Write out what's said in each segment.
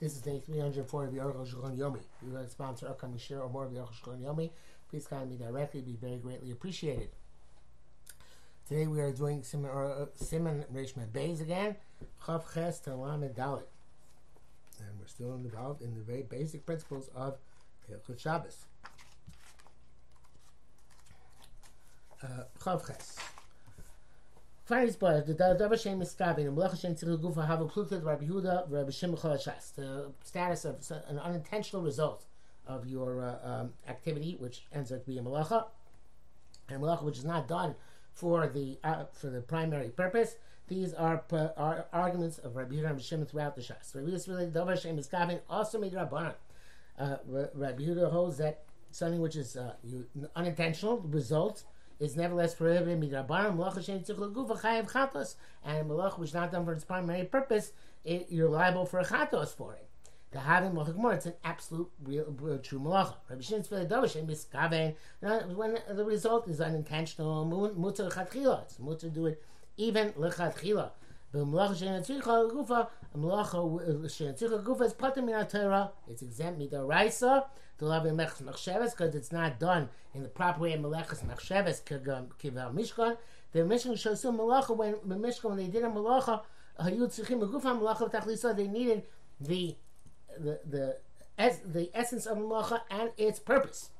This is day 304 of the Aruch Shulchan Yomi. If you would like to sponsor upcoming share or more of the Aruch Shulchan Yomi, please contact me directly. It would be very greatly appreciated. Today we are doing Simon, uh, Simon Bays again, Chav Ches Talam and Dalit. And we're still involved in the very basic principles of Hilchot Shabbos. Uh, Chav Ches. Finally, but the Davar Shem is Skabin and Melech Hashem Tzirul Gufa have a pluted Rabbi Yehuda, Rabbi Shimon Shas. The status of an unintentional result of your uh, um, activity, which ends up being a Melacha, and Melacha which is not done for the uh, for the primary purpose. These are, are arguments of Rabbi Yehuda and Rabbi Shimon throughout the Shas. Rabbi Yehuda really Davar Shem is Skabin also made Rabbanan. Uh, Rabbi Yehuda holds that something which is uh, you, unintentional result is nevertheless prohibited midrabanan malacha shein tzich legufa chayav chatos, and malacha which is not done for its primary purpose, you're liable for a chatos for it. The having malacha gemara, it's an absolute real, true malacha. Rabbi Shimon for the davish miskaven. When the result is unintentional, mutar lechatchila, it's mutar do it even lechatchila. Tzich legufa, malacha shein tzich legufa is patim min Torah. It's exempt midaraisa to love Mechas Machsheves because it's not done in the proper way Melechas Machsheves Kival Mishkan. The Mishkan shows some when the Mishkan when they did a Malacha Hayud Tzrichim Megufam Malacha Tachlisa they needed the the the the essence of Malacha and its purpose,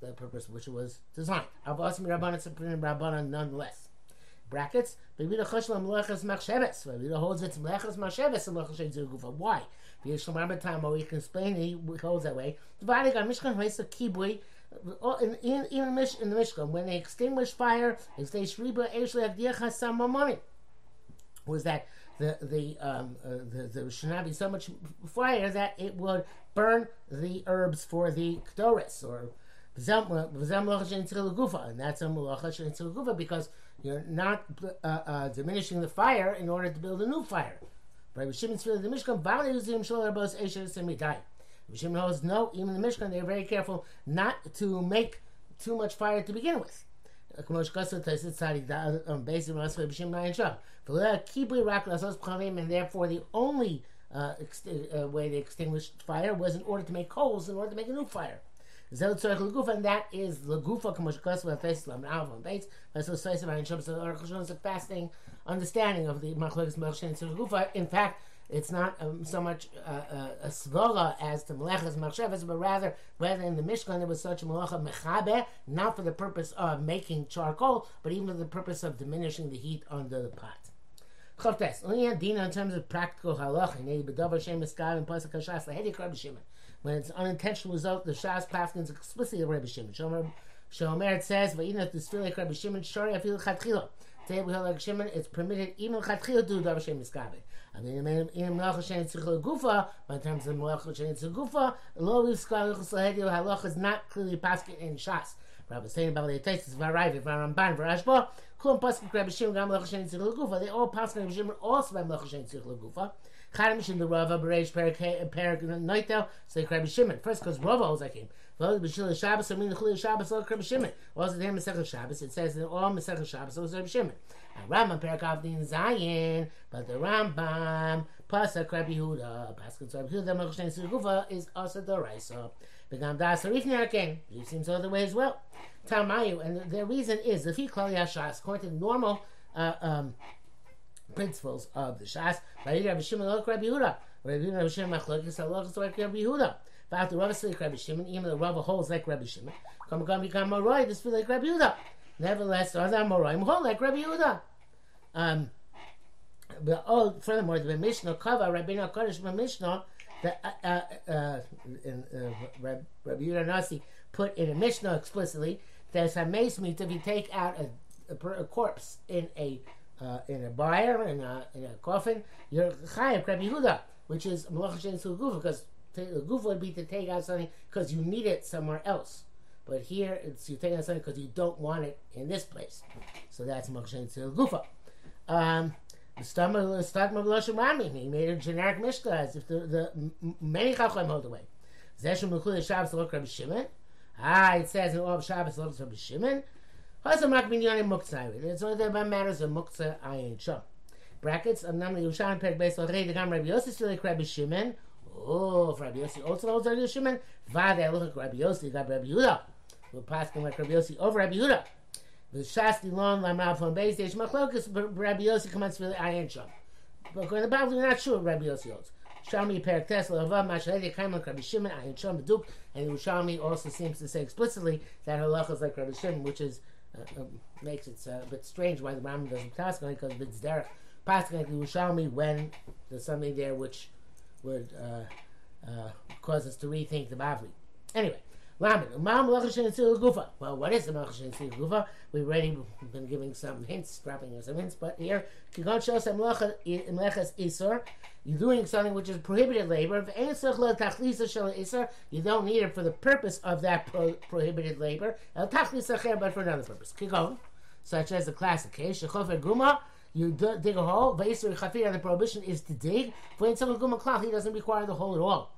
the purpose which was designed. Avasim Rabbanan Supreme Rabbanan nonetheless. Brackets. Bebida Choshla Melechas Machsheves. Bebida holds its Melechas Machsheves and Melechas Gufa. Why? Because Shlomo time we can explain he holds that way. Dividing on Mishkan Haisa Kibui. In, in, in, in the Mishkan, when they extinguish fire, they say Shriba Eshli Agdiacha Samamani. Was that the the um uh, the there should not be so much fire that it would burn the herbs for the kdoris or and that's a malacha because you're not uh, uh, diminishing the fire in order to build a new fire. Rabbi Shimon Tzvila the Mishkan bound to Yuzirim Shul Rabbos Eshes and Midai. Rabbi Shimon holds no, even the Mishkan, they're very careful not to make too much fire to begin with. Um, and therefore, the only uh, ex- uh, way they extinguished fire was in order to make coals, in order to make a new fire. Zel tzorich legufa, and that is legufa k'mosh kosva face lam alv on base. That's what says about in Shabbos. The a fasting understanding of the machlokes melchin tzorich legufa. In fact, it's not um, so much uh, uh, a svara as to melechas machshavas, but rather, whether in the Mishkan there was such a melacha mechabe, not for the purpose of making charcoal, but even for the purpose of diminishing the heat under the pot. Chavtes, only dina in terms of practical halacha, Rabbi Shimon. When it's unintentional result, the Shas Paskins explicitly of Rabbi Shimon. Shomer, Shomer it says, "Va'ina tefillah Rabbi Shimon shari afil chatchila." Today we hold like Shimon, it's permitted even chatchila to do davar shem eskav. I mean, in Melach Hashem Tzich Gufa, but in terms of Melach Hashem Tzich Gufa, lo Yisrael Yichus Lahedi Halach is not clearly paskin in Shas. Rabbi saying about the Taisis, Varayv, Varamban, Varashba, Kulam Paskin Rabbi Shimon, Gam Melach Hashem Tzich Gufa. They all paskin Rabbi Shimon also by Melach Hashem Tzich Gufa. Shin the Rava Bereish Perak Noitel. So Rabbi Shimon first because Rava holds like him. Well, B'shil Shabbos the Chulei Shabbos like Rabbi Shimon. Also the Masechah Shabbos it says in all Masechah Shabbos it was Rabbi Shimon. And Rambam Perak Avdin Zayin, but the Rambam Pasuk Rabbi Yehuda Pasuk Rabbi Yehuda Melchushen Sigufa is also the Raisa. Begam Das Arifni Again. It seems other way as well. Tamayu, and the, the reason is the Fi Yashas according to normal. Uh, um, principles of the Shas. Rabbi like Rabbi. Rabbi Rabbi Shimon like Rabbi. But the Rava like Rabbi Shimon, even the Rava holds like Rabbi Shimon. Come come become Moroi, this feel like Rabbi Yehuda. Nevertheless, the other Moroi hold like Rabbi Yehuda. Um, but oh, furthermore, the Mishnah cover Rabbi Kodesh Mishnah. The, uh, uh, uh, in, uh, Rabbi Yehuda Nasi put in a Mishnah explicitly that it's amazing if you take out a, a, a corpse in a uh, in a buyer in a, in a coffin, you're chayav Rabbi Yehuda, which is malach shen gufa, because the gufa would be to take out something because you need it somewhere else. But here, it's you take out something because you don't want it in this place. So that's malach shen gufa. Um, the stomach Rami, he made a generic mishnah as if the, the many chacham hold away. Zeshem Mechul Shabbos Shimon. Ah, it says in all of Shabbos look Rabbi Shimon. Also, mak binyanim muktzah. It's only about matters of muktzah ayin shom. Brackets. Amnam Yerushalmi perek beis l'rei degam Rabbi Yosef still like Rabbi Shimon. Oh, Rabbi Yossi also holds Rabbi Shimon. Vade look Rabbi Yossi got Rabbi Yehuda. We're passing like Rabbi Yossi over Rabbi Yehuda. The Shasti long lamrav from base station machlokas. Rabbi Yossi for the ayin sham. But the Bible, we're not sure Rabbi Yossi holds. Shami Perak Tesla Avav Mashaledi Kaiman Rabbi Shimon Ayin Sham Beduk, and Yerushalmi also seems to say explicitly that halacha is like Rabbi Shimon, which is uh, uh, makes it uh, a bit strange why the Rambam doesn't pass on it because it's derech passing Yerushalmi when there's something there which would uh, uh, cause us to rethink the Bavli. Anyway. Well, what is the Malach Gufa? We've already been giving some hints, dropping some hints, but here, Kigon Shos Mlechas Isor, you're doing something which is prohibited labor. You don't need it for the purpose of that pro- prohibited labor, but for another purpose. Kigon, such as the classic case, Shechofer Guma, you dig a hole. Va'isur chafir, and the prohibition is to dig. For guma he doesn't require the hole at all.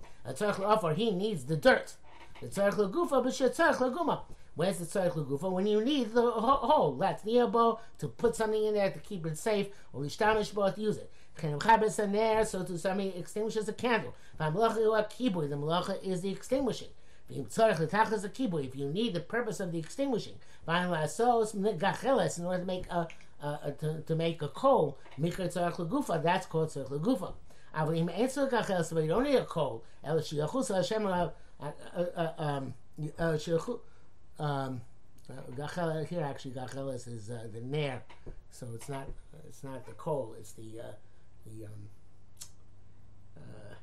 He needs the dirt. The tzarech lagufa b'shetzarech laguma. Where's the tzarech lagufa? When you need the hole, that's the elbow to put something in there to keep it safe, or lishtamish bo to use it. So to somebody extinguishes a candle. The malacha is the extinguishing. If you need the purpose of the extinguishing, in order to make a, a, a to, to, make a coal, that's called tzarech lagufa. But you don't need a coal. Uh, uh, um, uh, um here actually gacheles is uh, the nair, so it's not it's not the coal. It's the uh, the um, uh,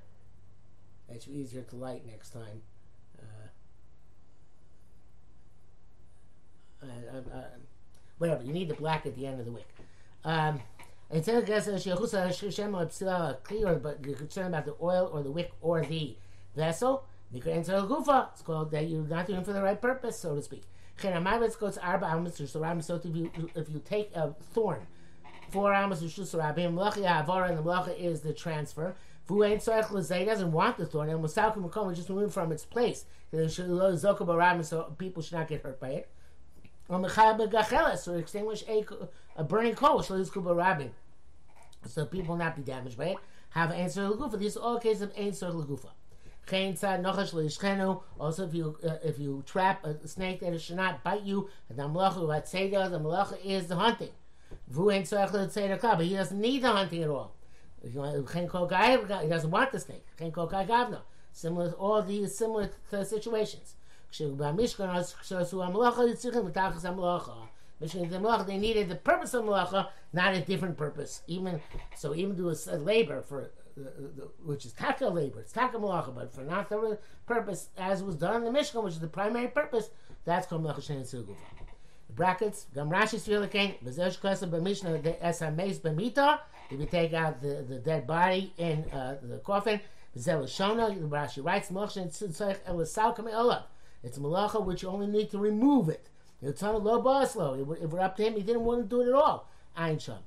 it's easier to light next time. whatever you need the black at the end of the wick. Um, it says Hashem but you're concerned about the oil or the wick or the vessel it's called that you're not doing for the right purpose, so to speak. So if you, if you take a thorn, four amas and the malacha is the transfer. He doesn't want the thorn, and just moving from its place. So people should not get hurt by it. Or extinguish a, a burning coal, so people will not be damaged by it. Have answer. These are all cases of answer lagufa. Also, if you uh, if you trap a snake that it should not bite you, the malacha the is the hunting. But he doesn't need the hunting at all. He doesn't want the snake. Similar, all these similar situations. They needed the purpose of malacha, not a different purpose. Even so, even do a labor for uh, the, which is taka labor, it's taka malacha, but for not the purpose as was done in the Mishkan, which is the primary purpose, that's called malacha shein sugufa. Brackets. Gam Rashi Svilikain. Bezesh Klesa B'Mishnah the Esameis B'Mita. If you take out the, the dead body in uh, the coffin, Bezel Shona. Rashi writes Malacha Tzitzoich Elisal Kamei It's a malacha which you only need to remove it. It's not a low boss. If we're up to him, he didn't want to do it at all. Ein Sham.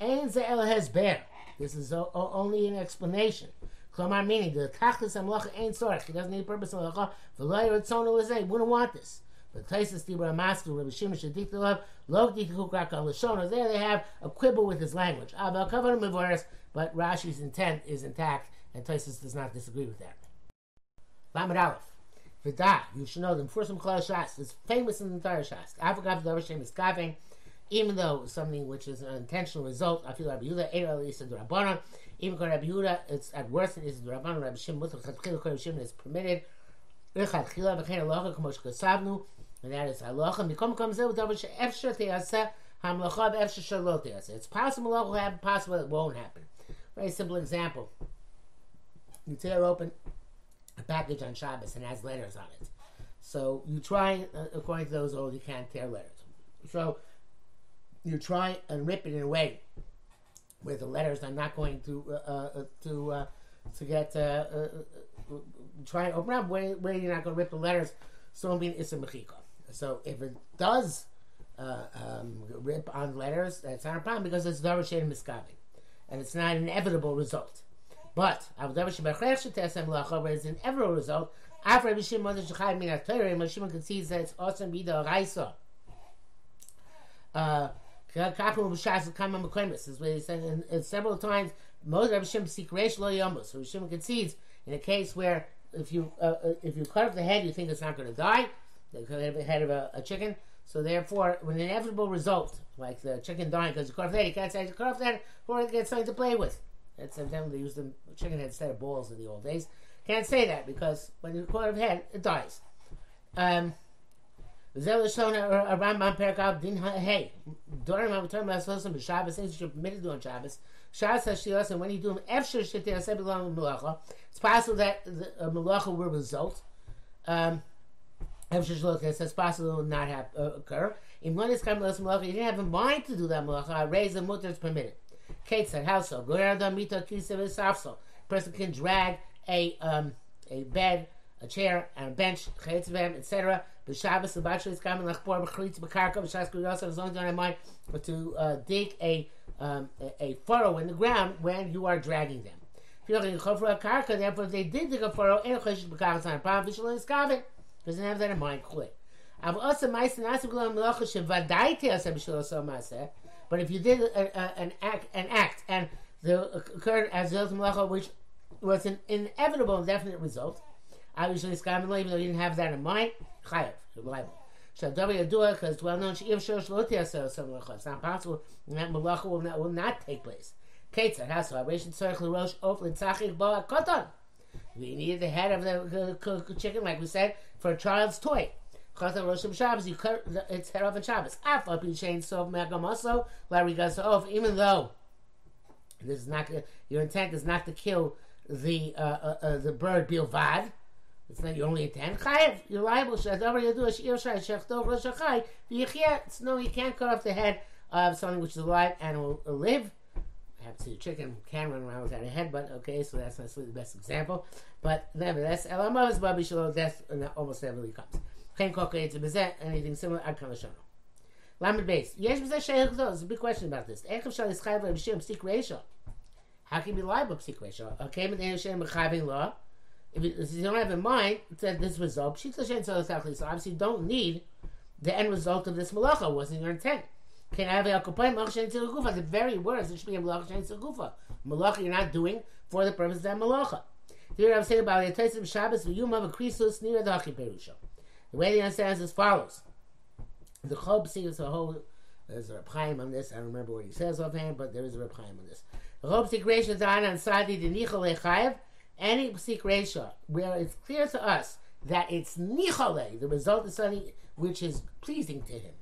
Ein Ze'el has bear. This is o- o- only an explanation. Klamar meaning the tachlis amlacha ain't sorach. He doesn't need a purpose of malacha. V'loy ritzon lezay. Wouldn't want this. But Taisus Dibra Masku Rabbi Shimon Shadikulav Log Dikukrak Lashona. There they have a quibble with his language. Ah, Mivoris. But Rashi's intent is intact, and Taisus does not disagree with that. Lamed Aleph. V'da, you should know the Mfursum Klal Shas is famous in the entire Shas. Avogav Davar Shem is kaving, even though something which is an intentional result. I feel Rabbi Yehuda, Eir Ali said Rabbanon. Even for Rabbi Yehuda, it's at worst it is the Rabbanon. Rabbi Shem Mutter Chadchil Rabbi Shem is permitted. Echad Chila V'chein Aloha K'mosh Kasavnu, and that is Aloha. Mikom comes in with Davar She'efsher Te'aseh Hamlacha V'efsher Shalot Te'aseh. It's possible it will happen, possible it won't happen. Very simple example. You tear open a package on Shabbos and has letters on it. So you try, uh, according to those old, you can't tear letters. So you try and rip it in a way where the letters I'm not going to uh, uh, to uh, to get uh, uh, try and open up where, where you're not going to rip the letters. So I mean, it's a mechika. So if it does um, rip on letters, that's not a problem because it's davar shein miskavi, and it's not an inevitable result. But it's an inevitable result. After Rabbi Shimon Shechai Min HaTorah, Rabbi Shimon concedes that it's awesome Bida Raisa. Kachum B'Shas Kama Mekoimus is what he said in, in several times. Most Rabbi Shimon seek Reish Lo Yomus. Rabbi Shimon concedes In a case where if you uh, uh, if you cut off the head, you think it's not going to die, the head of a, a, chicken. So therefore, when an inevitable result, like the chicken dying because you cut off the head, you can't say you cut off the head or get something to play with. That's sometimes they used the chicken head instead of balls in the old days. Can't say that because when you cut off the head, it dies. Um, Rambam Perkav Din Hey. Term last lesson, Shabbos, things you're permitted to do on Shabbos. Shabbos Hashilas, and when you do them, Efsher Shetir Sebilam Melacha, it's possible that the uh, Melacha will result. Um, Efsher Shlokas, it's possible it will not have, uh, occur. In one is coming Melacha, you didn't have a mind to do that Melacha, raise the mutter permitted. Kate said, how so? A person can drag a, um, a bed, a chair, and a bench, etc The bachelor is coming lachpor b'chalitz b'karka b'shas kuriyasa. As long as you're on mind, but to uh, dig a, um, a, a furrow in the ground when you are dragging them. Therefore, if they did dig a furrow, they have that in mind. But if you did a, a, an act, an act, and the occurred as which was an inevitable definite result, obviously, even though you didn't have that in mind chayav, reliable. Shadavar Yadua, because it's well known, She'iv Shor Shaloti Yasser Some It's not possible, and that malacha will not, will not take place. Ketzah, Hasso, Abrishon Tzorech L'Rosh Of L'Tzachich Bo HaKoton. We need the head of the chicken, like we said, for a child's toy. Chata Rosh Shabbos, you cut its head off on Shabbos. Af Al Pishain Sov Megam also, Larry Gas Off, even though this is not, your intent is not to kill the uh, uh, uh the bird Bilvad, it's not your only intent. Chayev, you're liable. V'yichya, no, you can't cut off the head of something which is alive and will live. I have to chicken can run around without a head, but okay, so that's not the best example. But nevertheless, elamavas babi shalom, death almost never comes. Chen koka to bezet, anything similar, ad kana shono. Lamed base. Yesh bezet shayach There's a big question about this. Echav shal yischayv le'bishim psik reisha. How can you be liable psik reisha? Okay, but the Hashem mechaving law if, if you don't have in mind that this result, she does other southly. so obviously you don't need the end result of this malacha. wasn't your intent. Can I have a complaint? Malacha The very words it should be a malacha gufa. Malacha you're not doing for the purpose of that malacha. Here I'm saying about the Taisim Shabbos v'yum of a krisus near the hachi perusha. The way he understands is as follows. The Chob sees a whole. There's a Chaim on this. I don't remember what he says offhand, but there is a Chaim on this. The Chob sees creation on Sadi the Nichol any psik resha where it's clear to us that it's nichale, the result is something which is pleasing to him,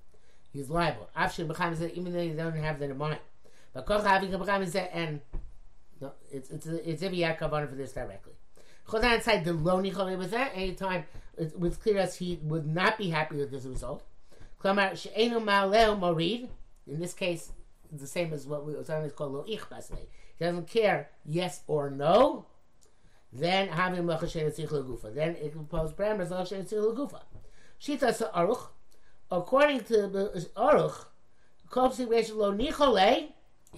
he's liable. Afshin b'chaim said even though you don't have that in mind, but koch having b'chaim is and no, it's it's it's every yakavana for this directly. Chodan inside the lo nichale with that any time it was clear as he would not be happy with this result. Klamar she'enu ma'aleu marid. In this case, the same as what we was is called lo ich He doesn't care yes or no then having machashen etzich gufa. Then it can pose parameters machashen etzich gufa. Shita aruch. According to the aruch, kol situation lo nichole.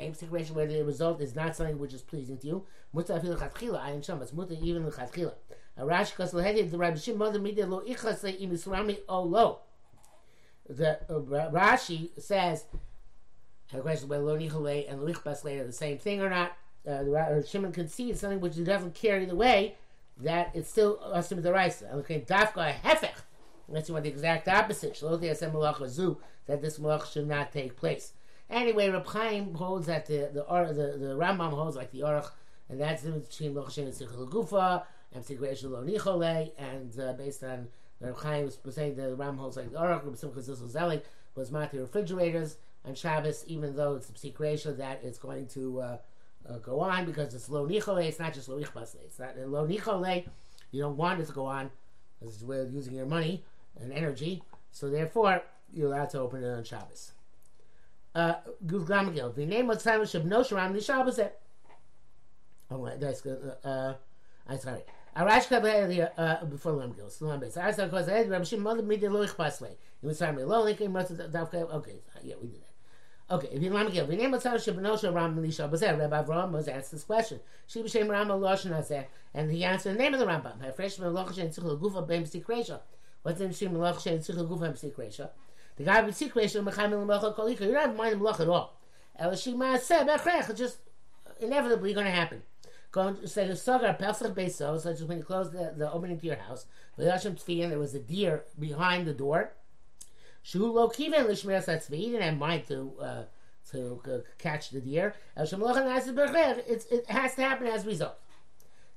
A situation where the result is not something which is pleasing to you. Muta afil chatchila ayin sham. Muta even chatchila. The Rabbi Shimon mother lo o lo. The uh, Rashi says. The question whether lo nichole and lo lichbas later the same thing or not uh, Shimon concedes something which he doesn't carry the way, that it's still Asim Daraisa. Okay, Dafka Hefech. That's what the exact opposite. That this Malach should not take place. Anyway, Reb Chaim holds that the the, the, the Rambam holds like the Aruch, and that's the difference between and Sichel Gufa and Nichole, and uh, based on Reb Chaim was saying the Rambam holds like the Aruch, Reb Simchas Zelig was Mati refrigerators on Shabbos, even though it's secret that it's going to uh, uh, go on because it's lo nichole. It's not just lo ichbase. It's not lo nichole. You don't want it to go on. This is using your money and energy. So therefore, you're allowed to open it on Shabbos. Uh, Gamagil. The Sharam the Shabbos. Oh, that's good. Uh, uh, I'm sorry. Arash kabel uh before Lam. Lam Bes. I said because I had Rabbi Shimon mother made the lo ichbase. It was time lo came Okay, yeah, we did that. Okay, if you want to give, we name Matzah Shabbanosha Ram Melisha Bazeh, Rabbi was asked this question. She Ram Loshan Hazeh, and he answered the name of the Rambam. Hafresh Melach Shen Tzichel Gufa Bem Sikresha. What's the name Melach Shen Tzichel Gufa Bem Sikresha? The guy with Sikresha, Mecham Melach Kolika, you don't have mind Melach at all. Elashim Maaseh Bechrech, it's just inevitably going to happen. Going to say the sagar pesach beso, such as when you close the, the opening to your house. V'yashim tfiyin, there was a deer behind the door. Shu lo kiven l'shmeras hatzvi. He didn't have mind to uh, to uh, catch the deer. El shemlocha nasid bercher. It has to happen as a result.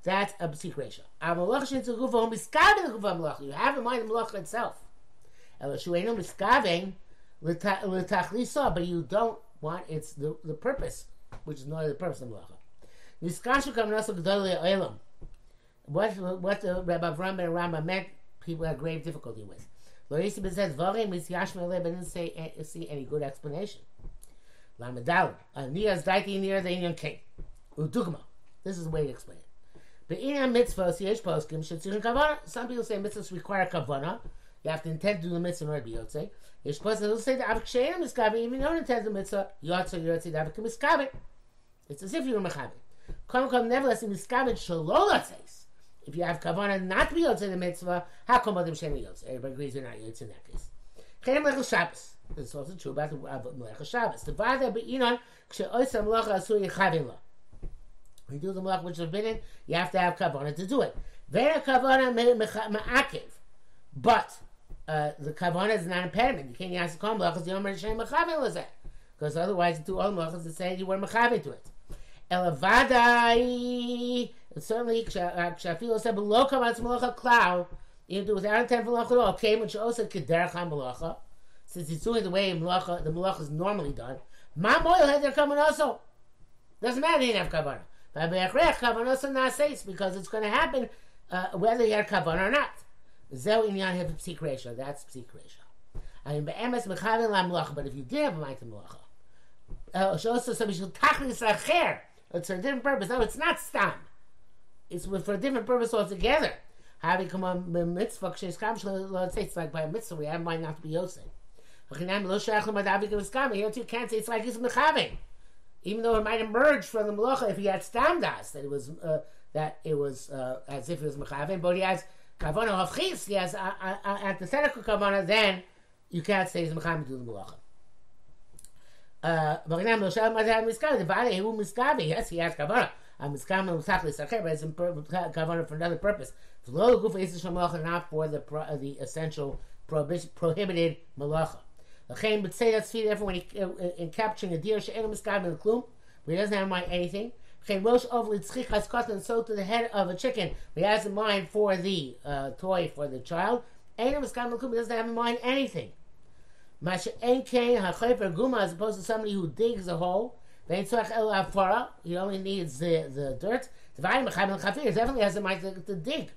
That's a psik ratio. Amalach shin to gufa miskaven the gufa malach. You have in mind the malach itself. El shuenu miskaven l'tachlisa, but you don't want it's the the purpose, which is not the purpose of malacha. Niskashu kamnasu gdolei olam. What what the Rabbi Avram and Rambam meant, people had grave difficulty with. Lo Yisib says Varim is Yashma but didn't say eh, see any good explanation. Lamadal Nias Daiti near the Indian king. Udugma. This is the way to explain it. But in mitzvah, yesh poskim shetzirun kavana. Some people say mitzvahs require kavana. You have to intend to do the mitzvah in order to be yotze. Yesh poskim will say that avik is miskabe. Even if you intend the mitzvah, yotze yotze avik miskabe. It's as if you were mechabe. Come come nevertheless in miskabe shalola says. If you have kavana not to be yotze the mitzvah, how come other sheni yotze? Everybody agrees you're not yotze in that case. Chenem lechel Shabbos. This is also true about the Melech Shabbos. The Vada Be'inon, Kshe'oisam Melacha Asur Yechavin Lo. When you do the Melech which is forbidden, you have to have kavana to do it. Vera kavana ma'akiv. But uh, the kavana is not impediment. You can't ask the you don't mention Mechavin Lo Because otherwise, you do all Melechas that say you were Mechavin to it. Elavadai certainly said below kavan's malacha klau. You do without intent for malacha at all. Okay, which also kederach malacha. Since he's doing the way malacha, the malacha is normally done. Ma moil had their kavan also. Doesn't matter. He didn't have kavanah. But be accurate, Kavan also naseis because it's going to happen uh, whether he had kavanah or not. Zeu inyan have psik ratio. That's ratio. I mean, mechavin la malacha. But if you did have a mind to uh, also some shul tachlis acher. It's for a different purpose. No, it's not stam. It's for a different purpose altogether. Having come on mitzvah, let's say it's like by a mitzvah, we have mind not to be yosef. Here too can't say it's like he's mechaving. Even though it might emerge from the malacha if he had stamdas, that it was uh, that it was uh, as if it was mechaving, but he has kavana hafchis, he has uh, uh, uh antithetical kavana, then you can't say he's mechaving to do the malacha. The miskav. Yes, he has kavana. A miskav no sakli sacher, but it's in for another purpose. Lo guf is malacha, not for the the essential prohibited malacha. L'chein but say that's feed everyone in capturing a deer she'en miskav in the klum, but he doesn't have in mind anything. Chen rosh of litzchich has cotton so to the head of a chicken. He has in mind for the uh, toy for the child. Ein miskav in the klum. He doesn't have in mind anything. Masha Enkein HaChefer Guma, as opposed to somebody who digs a hole. He only needs the, the dirt. Tvayim Mechayim El Chafir, definitely has the mind to, to dig.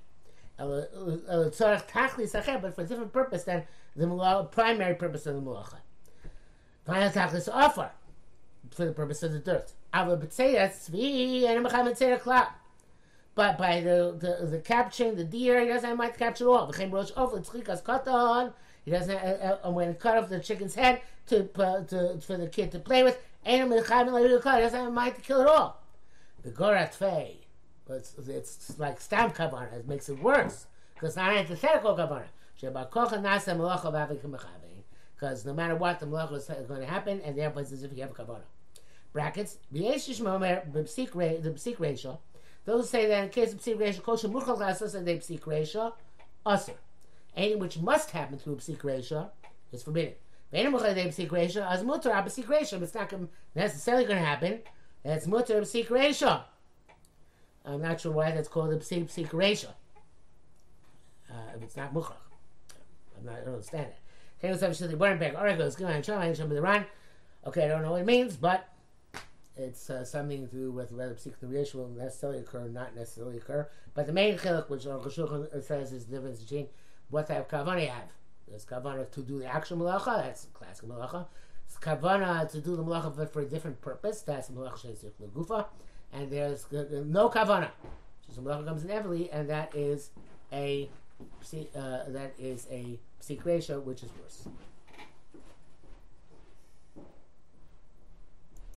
But for a different purpose than the primary purpose of the Mulacha. Vayim Tachli Afar, for the purpose of the dirt. Mechayim. But by the, the, the capturing the deer, he doesn't have mind to capture all. Tzchikas Katan, he doesn't. Uh, uh, when cut off the chicken's head to, uh, to for the kid to play with, have a mind to kill it all. The gorat fei, but it's, it's like stam kavana. It makes it worse because it's not antithetical kavana. Because no matter what, the malacha is going to happen, and therefore it's as if you have a kavana. Brackets. The ratio. Those say that in case of psik ratio, kosher muchal lasas and they psik ratio, usher anything which must happen through psik reisha is forbidden. As mutter it's not necessarily going to happen. That's mutter psik reisha. I'm not sure why that's called a psik. Uh, if it's not muchach, I'm not. I don't understand it. Okay, I don't know what it means, but it's uh, something to do with whether psik reisha will necessarily occur, or not necessarily occur. But the main chiluk, which Aruch says, is the difference between what type of kavana you have. There's kavana to do the actual malacha, that's classic malacha. It's kavana to do the malacha but for a different purpose, that's malacha shezich legufa. And there's no kavana. So malacha comes in heavily, and that is a uh, that is a psik which is worse.